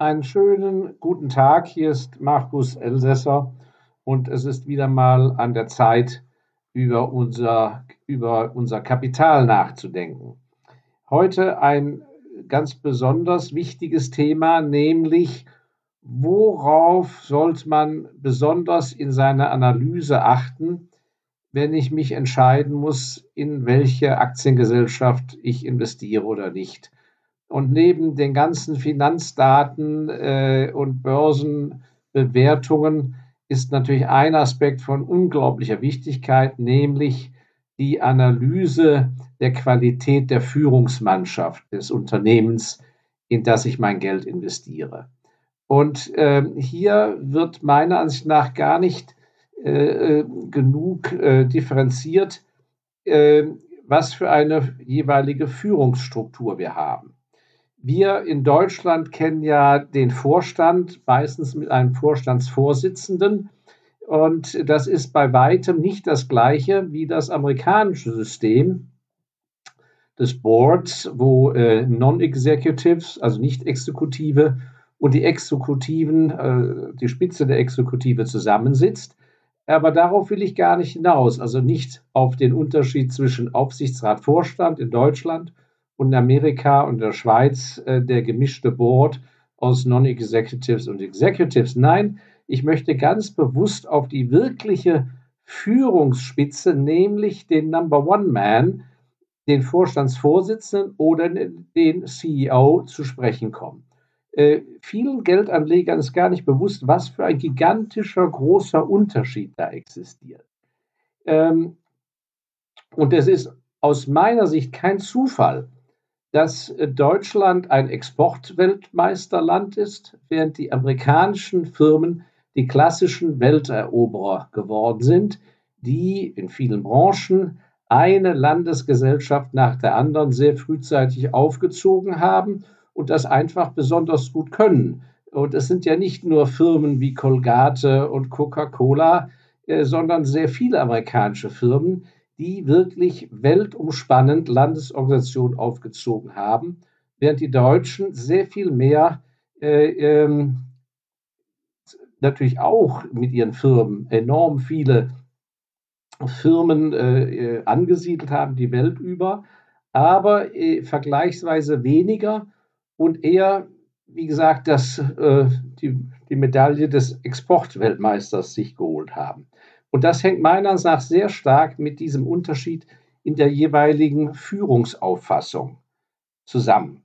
Einen schönen guten Tag. Hier ist Markus Elsässer und es ist wieder mal an der Zeit, über unser, über unser Kapital nachzudenken. Heute ein ganz besonders wichtiges Thema, nämlich worauf sollte man besonders in seiner Analyse achten, wenn ich mich entscheiden muss, in welche Aktiengesellschaft ich investiere oder nicht. Und neben den ganzen Finanzdaten äh, und Börsenbewertungen ist natürlich ein Aspekt von unglaublicher Wichtigkeit, nämlich die Analyse der Qualität der Führungsmannschaft des Unternehmens, in das ich mein Geld investiere. Und äh, hier wird meiner Ansicht nach gar nicht äh, äh genug äh, differenziert, äh, was für eine jeweilige Führungsstruktur wir haben. Wir in Deutschland kennen ja den Vorstand, meistens mit einem Vorstandsvorsitzenden. Und das ist bei weitem nicht das gleiche wie das amerikanische System des Boards, wo äh, Non-Executives, also nicht Exekutive, und die Exekutiven, äh, die Spitze der Exekutive zusammensitzt. Aber darauf will ich gar nicht hinaus. Also nicht auf den Unterschied zwischen Aufsichtsrat, Vorstand in Deutschland und in Amerika und der Schweiz äh, der gemischte Board aus Non-Executives und Executives. Nein, ich möchte ganz bewusst auf die wirkliche Führungsspitze, nämlich den Number One Man, den Vorstandsvorsitzenden oder den CEO zu sprechen kommen. Äh, vielen Geldanlegern ist gar nicht bewusst, was für ein gigantischer, großer Unterschied da existiert. Ähm, und es ist aus meiner Sicht kein Zufall, dass äh, Deutschland ein Exportweltmeisterland ist, während die amerikanischen Firmen die klassischen Welteroberer geworden sind, die in vielen Branchen eine Landesgesellschaft nach der anderen sehr frühzeitig aufgezogen haben und das einfach besonders gut können. Und es sind ja nicht nur Firmen wie Colgate und Coca-Cola, äh, sondern sehr viele amerikanische Firmen, die wirklich weltumspannend Landesorganisationen aufgezogen haben, während die Deutschen sehr viel mehr äh, ähm, natürlich auch mit ihren Firmen enorm viele Firmen äh, äh angesiedelt haben, die Welt über, aber äh, vergleichsweise weniger und eher, wie gesagt, das, äh, die, die Medaille des Exportweltmeisters sich geholt haben. Und das hängt meiner nach sehr stark mit diesem Unterschied in der jeweiligen Führungsauffassung zusammen.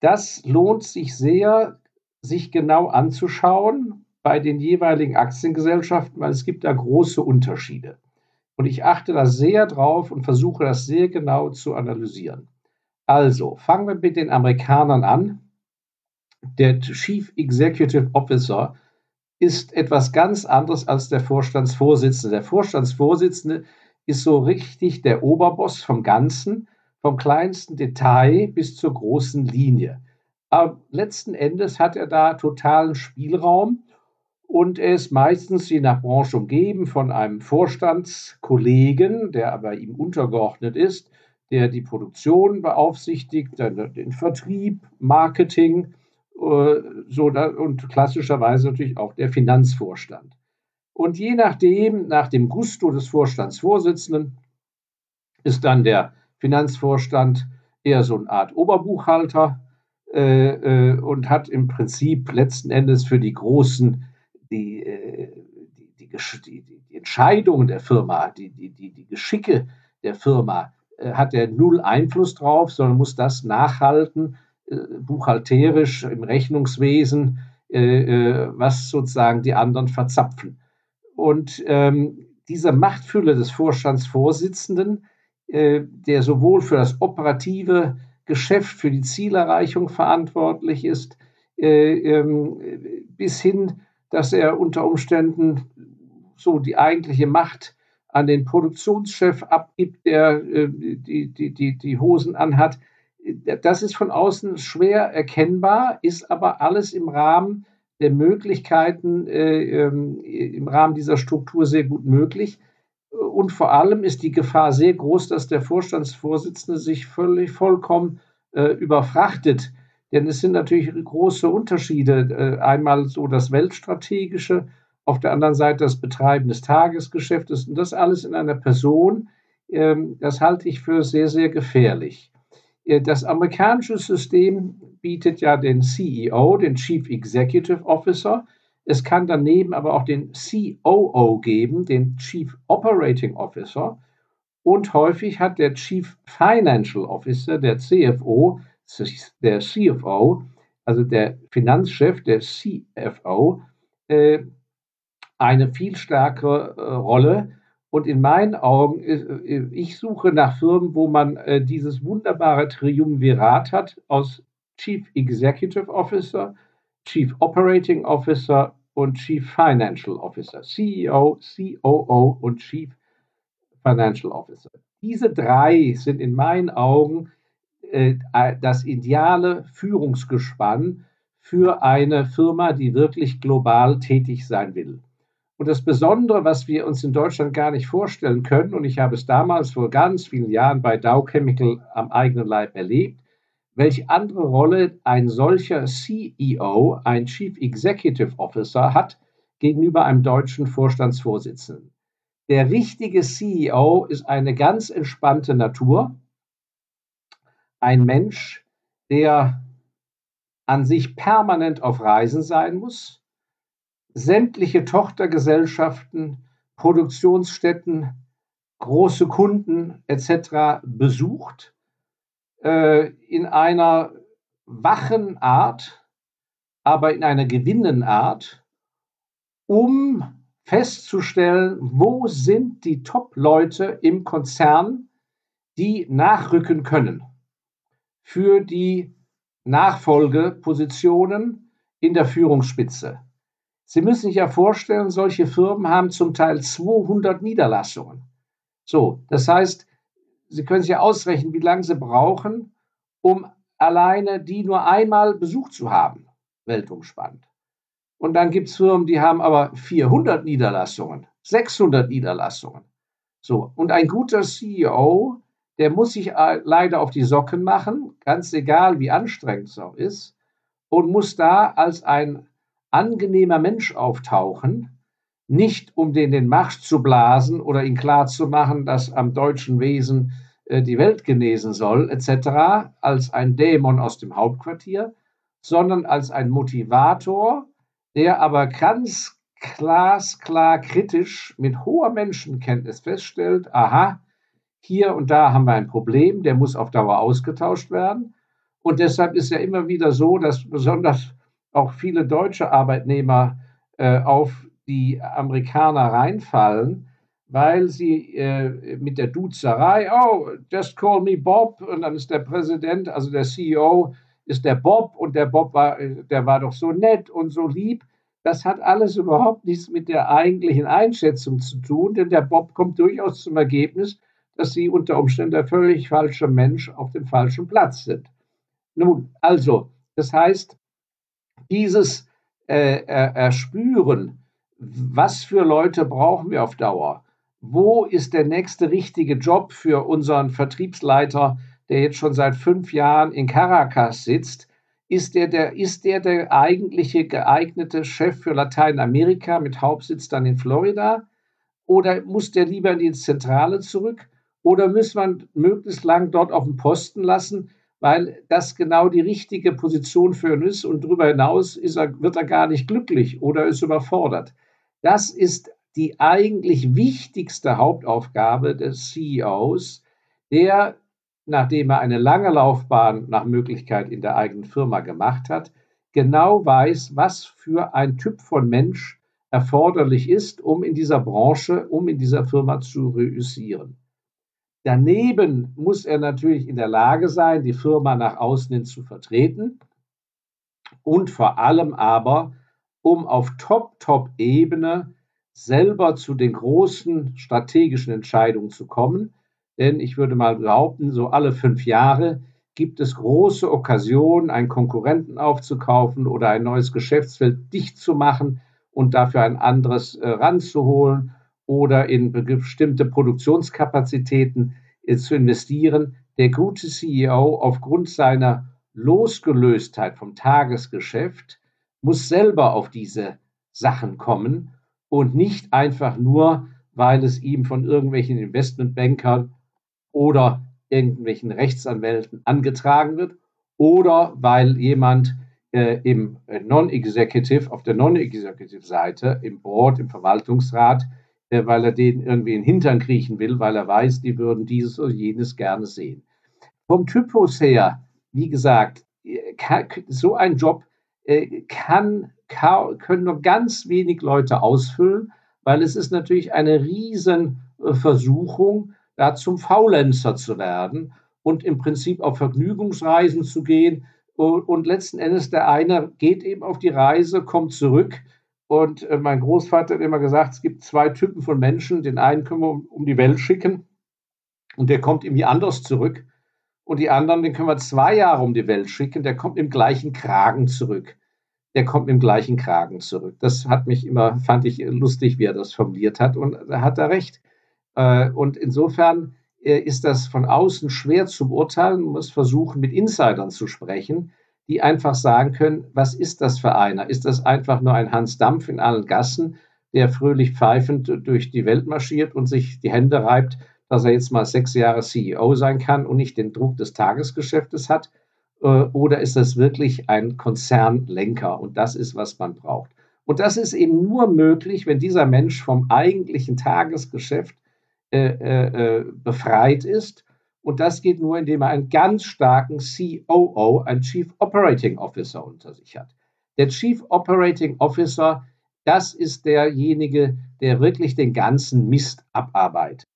Das lohnt sich sehr, sich genau anzuschauen bei den jeweiligen Aktiengesellschaften, weil es gibt da große Unterschiede. Und ich achte da sehr drauf und versuche das sehr genau zu analysieren. Also, fangen wir mit den Amerikanern an. Der Chief Executive Officer ist etwas ganz anderes als der Vorstandsvorsitzende. Der Vorstandsvorsitzende ist so richtig der Oberboss vom Ganzen, vom kleinsten Detail bis zur großen Linie. Aber letzten Endes hat er da totalen Spielraum und er ist meistens je nach Branche umgeben von einem Vorstandskollegen, der aber ihm untergeordnet ist, der die Produktion beaufsichtigt, den Vertrieb, Marketing äh, so, und klassischerweise natürlich auch der Finanzvorstand. Und je nachdem, nach dem Gusto des Vorstandsvorsitzenden, ist dann der Finanzvorstand eher so eine Art Oberbuchhalter äh, äh, und hat im Prinzip letzten Endes für die großen, die, äh, die, die, die, Entscheidungen der Firma, die, die, die, Geschicke der Firma, äh, hat er null Einfluss drauf, sondern muss das nachhalten buchhalterisch im Rechnungswesen, äh, äh, was sozusagen die anderen verzapfen. Und ähm, diese Machtfülle des Vorstandsvorsitzenden, äh, der sowohl für das operative Geschäft, für die Zielerreichung verantwortlich ist, äh, ähm, bis hin, dass er unter Umständen so die eigentliche Macht an den Produktionschef abgibt, der äh, die, die, die, die Hosen anhat, das ist von außen schwer erkennbar, ist aber alles im Rahmen der Möglichkeiten, äh, ähm, im Rahmen dieser Struktur sehr gut möglich. Und vor allem ist die Gefahr sehr groß, dass der Vorstandsvorsitzende sich völlig vollkommen äh, überfrachtet Denn es sind natürlich große Unterschiede. Äh, einmal so das Weltstrategische, auf der anderen Seite das Betreiben des Tagesgeschäftes und das alles in einer Person, ähm, das halte ich für sehr, sehr gefährlich. Äh, das amerikanische System bietet ja den CEO, den Chief Executive Officer. Es kann daneben aber auch den COO geben, den Chief Operating Officer. Und häufig hat der Chief Financial Officer, der CFO, der CFO, also der Finanzchef, der CFO, äh, eine viel stärkere äh, Rolle. Und in meinen Augen, äh, ich suche nach Firmen, wo man dieses wunderbare Triumvirat hat aus Chief Executive Officer, Chief Operating Officer und Chief Financial Officer, CEO, COO und Chief Financial Officer. Diese drei sind in meinen Augen äh, das ideale Führungsgespann für eine Firma, die wirklich global tätig sein will. Und das Besondere, was wir uns in Deutschland gar nicht vorstellen können, und ich habe es damals vor ganz vielen Jahren bei Dow Chemical am eigenen Leib erlebt, welche andere Rolle ein solcher CEO, ein Chief Executive Officer hat gegenüber einem deutschen Vorstandsvorsitzenden. Der richtige CEO ist eine ganz entspannte Natur, ein Mensch, der an sich permanent auf Reisen sein muss, sämtliche Tochtergesellschaften, Produktionsstätten, große Kunden etc. besucht, äh, in einer wachen Art, aber in einer gewinnenden Art, um festzustellen, wo sind die Top-Leute im Konzern, die nachrücken können für die Nachfolgepositionen in der Führungsspitze. Sie müssen sich ja vorstellen, solche Firmen haben zum Teil 200 Niederlassungen. So, das heißt, Sie können sich ja ausrechnen, wie lange Sie brauchen, um alleine die nur einmal besucht zu haben, weltumspannt. Und dann gibt es Firmen, die haben aber 400 Niederlassungen, 600 Niederlassungen. So, und ein guter CEO der muss sich äh, leider auf die Socken machen, ganz egal, wie anstrengend es auch ist, und muss da als ein angenehmer Mensch auftauchen, nicht um den den Marsch zu blasen oder ihn klarzumachen, dass am deutschen Wesen äh, die Welt genesen soll, etc., als ein Dämon aus dem Hauptquartier, sondern als ein Motivator, der aber ganz glasklar kritisch mit hoher Menschenkenntnis feststellt, aha, hier und da haben wir ein Problem, der muss auf Dauer ausgetauscht werden. Und deshalb ist ja immer wieder so, dass besonders auch viele deutsche Arbeitnehmer äh, auf die Amerikaner reinfallen, weil sie äh, mit der Duzerei, oh, just call me Bob, und dann ist der Präsident, also der CEO, ist der Bob und der Bob war, der war doch so nett und so lieb. Das hat alles überhaupt nichts mit der eigentlichen Einschätzung zu tun, denn der Bob kommt durchaus zum Ergebnis, dass sie unter Umständen der völlig falsche Mensch auf dem falschen Platz sind. Nun, also, das heißt, dieses äh, Erspüren, was für Leute brauchen wir auf Dauer? Wo ist der nächste richtige Job für unseren Vertriebsleiter, der jetzt schon seit fünf Jahren in Caracas sitzt? Ist der, der, ist der der eigentliche geeignete Chef für Lateinamerika mit Hauptsitz dann in Florida? Oder muss der lieber in die Zentrale zurück? Oder muss man möglichst lang dort auf dem Posten lassen, weil das genau die richtige Position für ihn ist und darüber hinaus er, wird er gar nicht glücklich oder ist überfordert. Das ist die eigentlich wichtigste Hauptaufgabe des CEOs, der, nachdem er eine lange Laufbahn nach Möglichkeit in der eigenen Firma gemacht hat, genau weiß, was für ein Typ von Mensch erforderlich ist, um in dieser Branche, um in dieser Firma zu reüssieren. Daneben muss er natürlich in der Lage sein, die Firma nach außen hin zu vertreten und vor allem aber, um auf Top-Top-Ebene selber zu den großen strategischen Entscheidungen zu kommen. Denn ich würde mal behaupten, so alle fünf Jahre gibt es große Okkasionen, einen Konkurrenten aufzukaufen oder ein neues Geschäftsfeld dicht zu machen und dafür ein anderes äh, ranzuholen oder in bestimmte Produktionskapazitäten äh, zu investieren. Der gute CEO aufgrund seiner Losgelöstheit vom Tagesgeschäft muss selber auf diese Sachen kommen und nicht einfach nur, weil es ihm von irgendwelchen Investmentbankern oder irgendwelchen Rechtsanwälten angetragen wird oder weil jemand äh, im Non-Executive, auf der Non-Executive-Seite, im Board, im Verwaltungsrat, äh, weil er denen irgendwie in den Hintern kriechen will, weil er weiß, die würden dieses oder jenes gerne sehen. Vom Typus her, wie gesagt, äh, so ein Job äh, kann, können nur ganz wenig Leute ausfüllen, weil es ist natürlich eine riesen äh, Versuchung, da zum Faulenzer zu werden und im Prinzip auf Vergnügungsreisen zu gehen. Und letzten Endes der eine geht eben auf die Reise, kommt zurück. Und äh, mein Großvater hat immer gesagt, es gibt zwei Typen von Menschen. Den einen können wir um die Welt schicken und der kommt irgendwie anders zurück. Und die anderen, den können wir zwei Jahre um die Welt schicken, der kommt im gleichen Kragen zurück der kommt im gleichen Kragen zurück. Das hat mich immer, fand ich lustig, wie er das formuliert hat und da hat er recht. Äh, und insofern äh, ist das von außen schwer zu beurteilen. Man muss versuchen, mit Insidern zu sprechen, die einfach sagen können, was ist das für einer? Ist das einfach nur ein Hans Dampf in allen Gassen, der fröhlich pfeifend durch die Welt marschiert und sich die Hände reibt, dass er jetzt mal sechs Jahre CEO sein kann und nicht den Druck des Tagesgeschäftes hat? Äh, oder ist das wirklich ein Konzernlenker? Und das ist, was man braucht. Und das ist eben nur möglich, wenn dieser Mensch vom eigentlichen Tagesgeschäft äh, äh, äh befreit ist. Und das geht nur, indem er einen ganz starken COO, einen Chief Operating Officer unter sich hat. Der Chief Operating Officer, das ist derjenige, der wirklich den ganzen Mist abarbeitet.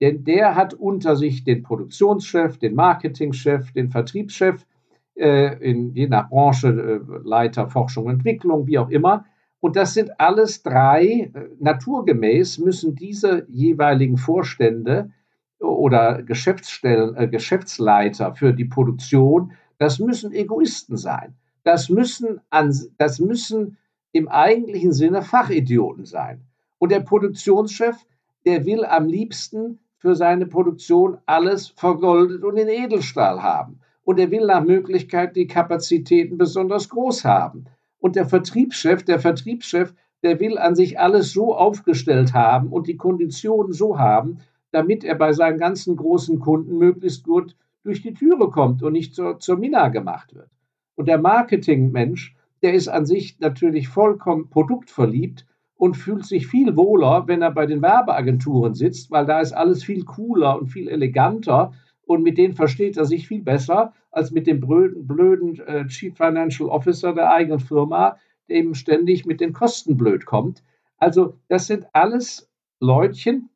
Denn der hat unter sich den Produktionschef, den Marketingchef, den Vertriebschef, äh, in, je nach Branche, äh, Leiter Forschung Entwicklung, wie auch immer. Und das sind alles drei, äh, naturgemäß müssen diese jeweiligen Vorstände oder Geschäftsstellen, äh, Geschäftsleiter für die Produktion, das müssen Egoisten sein. Das müssen, an, das müssen im eigentlichen Sinne Fachidioten sein. Und der Produktionschef, der will am liebsten für seine Produktion alles vergoldet und in Edelstahl haben und er will nach Möglichkeit die Kapazitäten besonders groß haben. Und der Vertriebschef, der Vertriebschef, der will an sich alles so aufgestellt haben und die Konditionen so haben, damit er bei seinen ganzen großen Kunden möglichst gut durch die Türe kommt und nicht zur, zur Mina gemacht wird. Und der Marketingmensch, der ist an sich natürlich vollkommen produktverliebt und fühlt sich viel wohler, wenn er bei den Werbeagenturen sitzt, weil da ist alles viel cooler und viel eleganter und mit denen versteht er sich viel besser als mit dem blöden, blöden äh, Chief Financial Officer der eigenen Firma, der eben ständig mit den Kosten blöd kommt. Also das sind alles Leutchen,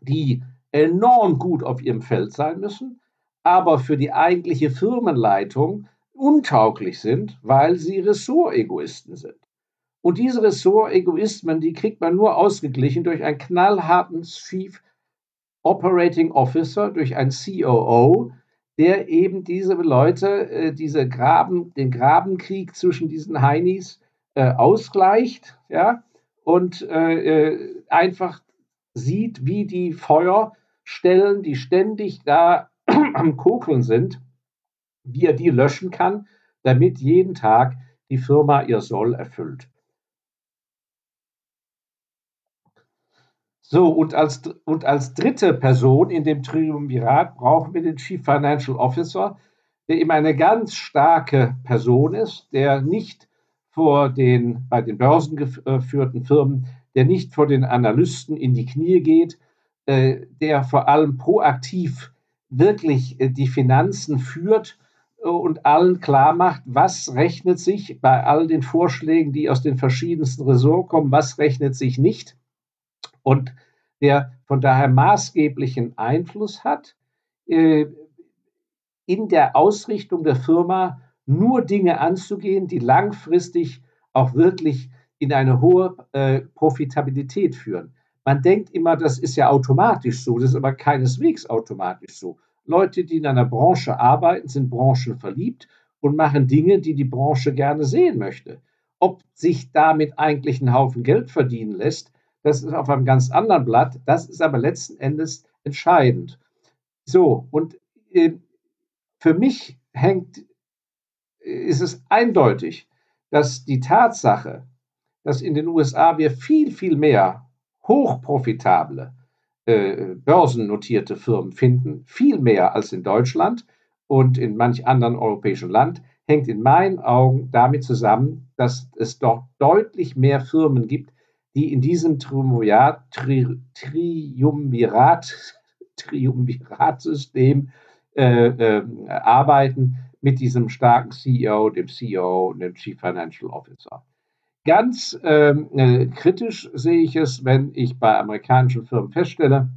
die enorm gut auf ihrem Feld sein müssen, aber für die eigentliche Firmenleitung untauglich sind, weil sie Ressortegoisten sind. Und diese Ressortegoismen, die kriegt man nur ausgeglichen durch einen knallharten Chief Operating Officer, durch einen COO, der eben diese Leute, äh, diese Graben, den Grabenkrieg zwischen diesen Heinis äh, ausgleicht, ja, und äh, einfach sieht, wie die Feuerstellen, die ständig da am Kokeln sind, wie er die löschen kann, damit jeden Tag die Firma ihr Soll erfüllt. So, und als, und als dritte Person in dem Triumvirat brauchen wir den Chief Financial Officer, der eben eine ganz starke Person ist, der nicht vor den bei den börsengeführten Firmen, der nicht vor den Analysten in die Knie geht, äh, der vor allem proaktiv wirklich äh, die Finanzen führt äh, und allen klar macht, was rechnet sich bei all den Vorschlägen, die aus den verschiedensten Ressorts kommen, was rechnet sich nicht. Und der von daher maßgeblichen Einfluss hat in der Ausrichtung der Firma nur Dinge anzugehen, die langfristig auch wirklich in eine hohe äh, Profitabilität führen. Man denkt immer, das ist ja automatisch so, das ist aber keineswegs automatisch so. Leute, die in einer Branche arbeiten, sind branchenverliebt und machen Dinge, die die Branche gerne sehen möchte. Ob sich damit eigentlich ein Haufen Geld verdienen lässt, das ist auf einem ganz anderen Blatt. Das ist aber letzten Endes entscheidend. So, und äh, für mich hängt ist es eindeutig, dass die Tatsache, dass in den USA wir viel, viel mehr hochprofitable äh, börsennotierte Firmen finden, viel mehr als in Deutschland und in manch anderen europäischen Land, hängt in meinen Augen damit zusammen, dass es dort deutlich mehr Firmen gibt, die in diesem Triumvirat, Tri, Triumvirat, Triumviratsystem äh, äh, arbeiten mit diesem starken CEO, dem CEO und dem Chief Financial Officer. Ganz ähm, äh, kritisch sehe ich es, wenn ich bei amerikanischen Firmen feststelle,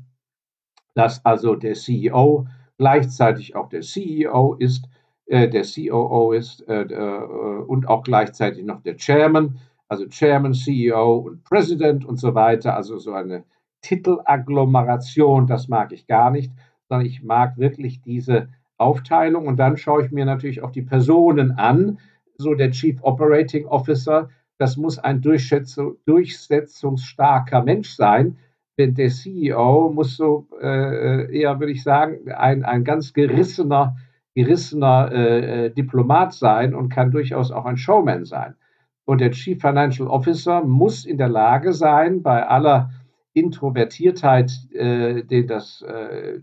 dass also der CEO gleichzeitig auch der CEO ist, äh, der COO ist äh, äh, und auch gleichzeitig noch der Chairman, also Chairman, CEO und President und so weiter. Also so eine Titelagglomeration, das mag ich gar nicht, sondern ich mag wirklich diese Aufteilung und dann schaue ich mir natürlich auch die Personen an. So der Chief Operating Officer, das muss ein durchsetzungsstarker Mensch sein. Denn der CEO muss so äh, eher, würde ich sagen, ein, ein ganz gerissener, gerissener äh, Diplomat sein und kann durchaus auch ein Showman sein. Und der Chief Financial Officer muss in der Lage sein, bei aller Introvertiertheit, äh, den das, äh,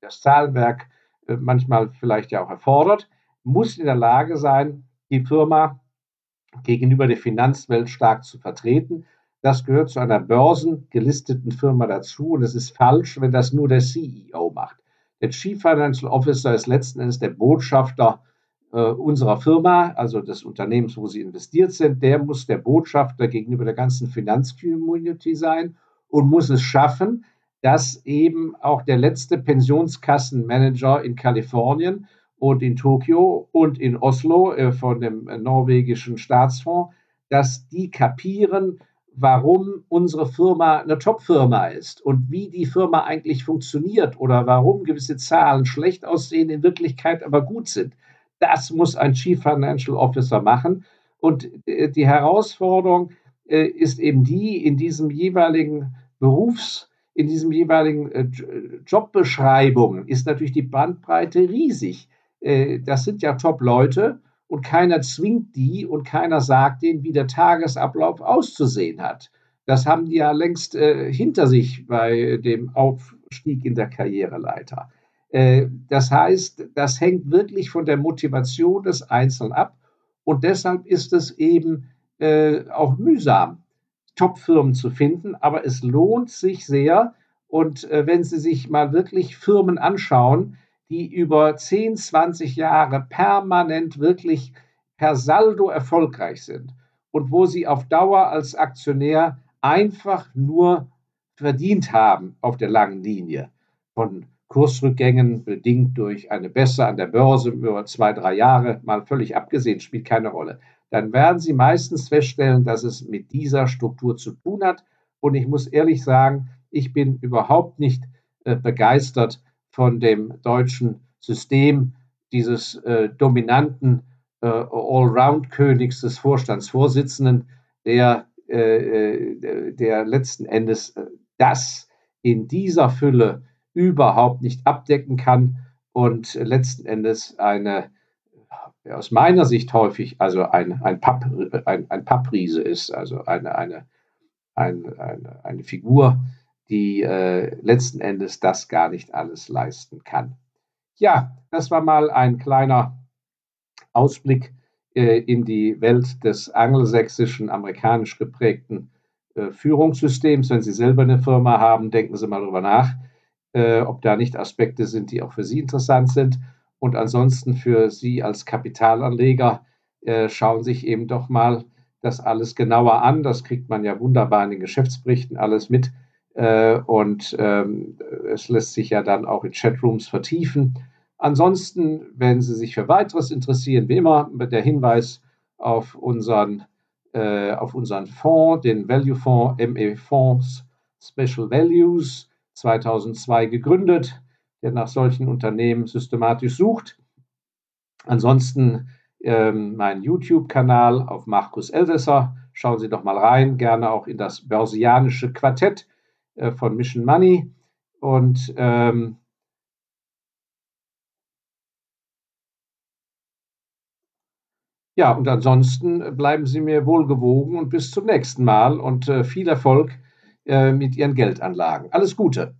das Zahlenwerk äh, manchmal vielleicht ja auch erfordert, muss in der Lage sein, die Firma gegenüber der Finanzwelt stark zu vertreten. Das gehört zu einer börsengelisteten Firma dazu und es ist falsch, wenn das nur der CEO macht. Der Chief Financial Officer ist letzten Endes der Botschafter äh, unserer Firma, also des Unternehmens, wo Sie investiert sind. Der muss der Botschafter gegenüber der ganzen Finanzcommunity sein und muss es schaffen, dass eben auch der letzte Pensionskassenmanager in Kalifornien und in Tokio und in Oslo äh, von dem äh, norwegischen Staatsfonds, dass die kapieren, warum unsere Firma eine Top-Firma ist und wie die Firma eigentlich funktioniert oder warum gewisse Zahlen schlecht aussehen, in Wirklichkeit aber gut sind. Das muss ein Chief Financial Officer machen. Und äh, die Herausforderung ist eben die, in diesem jeweiligen Berufs- in diesem jeweiligen Jobbeschreibung ist natürlich die Bandbreite riesig. Äh, das sind ja Top-Leute und keiner zwingt die und keiner sagt denen, wie der Tagesablauf auszusehen hat. Das haben die ja längst äh, hinter sich bei dem Aufstieg in der Karriereleiter. Äh, das heißt, das hängt wirklich von der Motivation des Einzelnen ab und deshalb ist es eben äh, auch mühsam Top-Firmen zu finden, aber es lohnt sich sehr. Und äh, wenn Sie sich mal wirklich Firmen anschauen, die über 10, 20 Jahre permanent wirklich per Saldo erfolgreich sind und wo sie auf Dauer als Aktionär einfach nur verdient haben auf der langen Linie von Kursrückgängen bedingt durch eine Besse an der Börse über zwei, drei Jahre, mal völlig abgesehen, spielt keine Rolle dann werden Sie meistens feststellen, dass es mit dieser Struktur zu tun hat. Und ich muss ehrlich sagen, ich bin überhaupt nicht äh, begeistert von dem deutschen System dieses äh, dominanten äh, Allround-Königs des Vorstandsvorsitzenden, der, äh, äh, der letzten Endes äh, das in dieser Fülle überhaupt nicht abdecken kann und letzten Endes eine aus meiner Sicht häufig also ein, ein, Papp, ein, ein Pappriese ist, also eine, eine, eine, eine, eine Figur, die äh, letzten Endes das gar nicht alles leisten kann. Ja, das war mal ein kleiner Ausblick äh, in die Welt des angelsächsischen, amerikanisch geprägten äh, Führungssystems. Wenn Sie selber eine Firma haben, denken Sie mal darüber nach, äh, ob da nicht Aspekte sind, die auch für Sie interessant sind. Und ansonsten für Sie als Kapitalanleger äh, schauen sich eben doch mal das alles genauer an. Das kriegt man ja wunderbar in den Geschäftsberichten alles mit. Äh, und ähm, es lässt sich ja dann auch in Chatrooms vertiefen. Ansonsten, wenn Sie sich für weiteres interessieren, wie immer der Hinweis auf unseren, äh, auf unseren Fonds, den Value Fonds, ME Fonds Special Values, 2002 gegründet der nach solchen Unternehmen systematisch sucht. Ansonsten ähm, mein YouTube-Kanal auf Markus Elsässer. Schauen Sie doch mal rein, gerne auch in das börsianische Quartett äh, von Mission Money. Und ähm, Ja, und ansonsten bleiben Sie mir wohlgewogen und bis zum nächsten Mal und äh, viel Erfolg äh, mit Ihren Geldanlagen. Alles Gute.